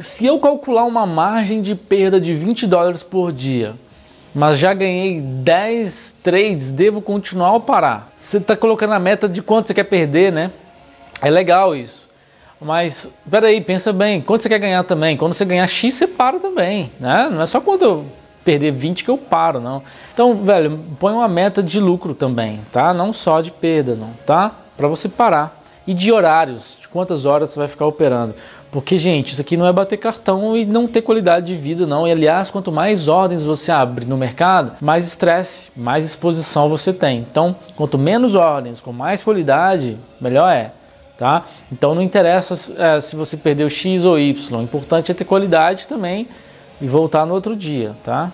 se eu calcular uma margem de perda de 20 dólares por dia, mas já ganhei 10 trades, devo continuar ou parar? Você está colocando a meta de quanto você quer perder, né? É legal isso. Mas, peraí, pensa bem, quanto você quer ganhar também? Quando você ganhar X, você para também, né? Não é só quando eu perder 20 que eu paro, não. Então, velho, põe uma meta de lucro também, tá? Não só de perda, não, tá? Para você parar. E de horários, de quantas horas você vai ficar operando. Porque, gente, isso aqui não é bater cartão e não ter qualidade de vida, não. E, aliás, quanto mais ordens você abre no mercado, mais estresse, mais exposição você tem. Então, quanto menos ordens, com mais qualidade, melhor é. Tá? Então, não interessa é, se você perdeu X ou Y. O importante é ter qualidade também e voltar no outro dia, tá?